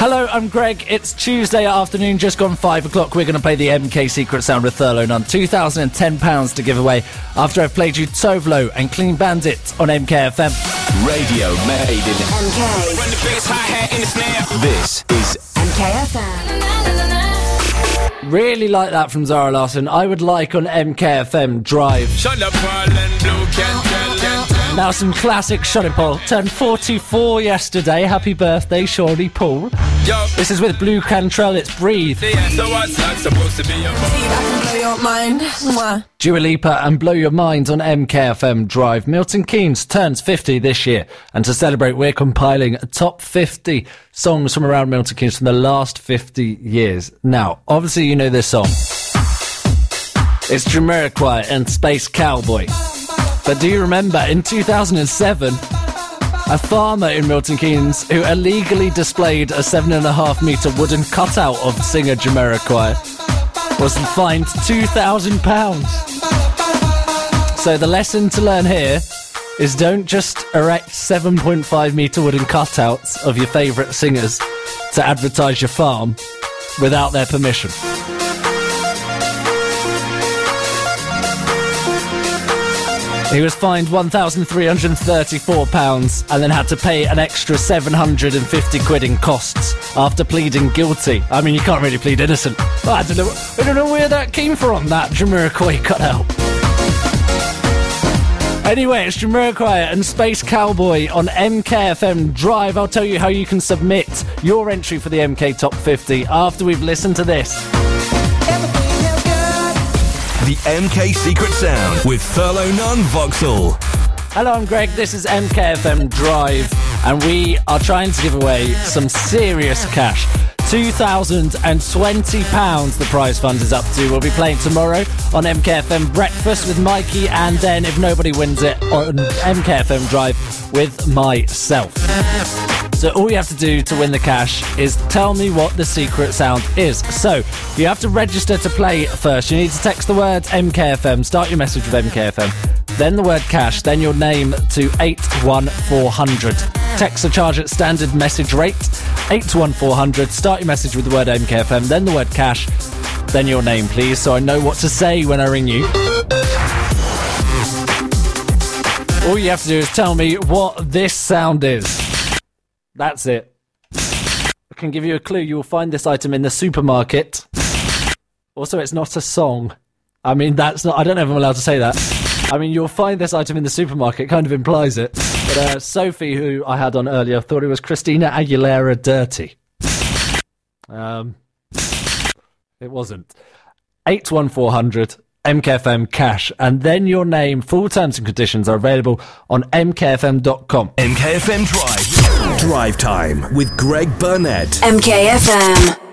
Hello, I'm Greg. It's Tuesday afternoon, just gone five o'clock. We're going to play the MK Secret Sound with Thurlow Nunn. £2,010 to give away after I've played you Tove Lo and Clean Bandit on MKFM. Radio made in MK. Run the biggest hi-hat in the snare. This Really like that from Zara Larsson. I would like on MKFM Drive. Shut up, Paul Blue can. Now some classic Shonny Paul. Turned 44 yesterday. Happy birthday, Shawnee Paul. Yo, This is with Blu Cantrell. It's Breathe. yeah, so what's that supposed to be about? blow your mind. Dua Lipa and Blow Your Mind on MKFM Drive. Milton Keynes turns 50 this year, and to celebrate, we're compiling a top 50 songs from around Milton Keynes from the last 50 years. Now, obviously, you know this song. It's Jamiroquai and Space Cowboy. But do you remember in 2007, a farmer in Milton Keynes who illegally displayed a seven and a half meter wooden cutout of singer Jamiroquai was fined £2,000. So the lesson to learn here is don't just erect 7.5 metre wooden cutouts of your favourite singers to advertise your farm without their permission. He was fined £1,334 and then had to pay an extra 750 quid in costs after pleading guilty. I mean, you can't really plead innocent. I don't know, I don't know where that came from, that Jamiroquai cutout. Anyway, it's Jamiroquai and Space Cowboy on MKFM Drive. I'll tell you how you can submit your entry for the MK Top 50 after we've listened to this. MK Secret Sound with Thurlow Nunn Vauxhall. Hello, I'm Greg. This is MKFM Drive, and we are trying to give away some serious cash. £2,020 the prize fund is up to. We'll be playing tomorrow on MKFM Breakfast with Mikey, and then, if nobody wins it, on MKFM Drive with myself. So all you have to do to win the cash is tell me what the secret sound is. So you have to register to play first. You need to text the word MKFM, start your message with MKFM, then the word cash, then your name to 81400. Text the charge at standard message rate 81400. Start your message with the word MKFM, then the word cash, then your name, please, so I know what to say when I ring you. All you have to do is tell me what this sound is. That's it. I can give you a clue. You will find this item in the supermarket. Also, it's not a song. I mean, that's not. I don't know if I'm allowed to say that. I mean, you'll find this item in the supermarket. Kind of implies it. But uh, Sophie, who I had on earlier, thought it was Christina Aguilera "Dirty." Um, it wasn't. Eight one four hundred. MKFM cash and then your name. Full terms and conditions are available on mkfm.com. MKFM Drive. Drive time with Greg Burnett. MKFM.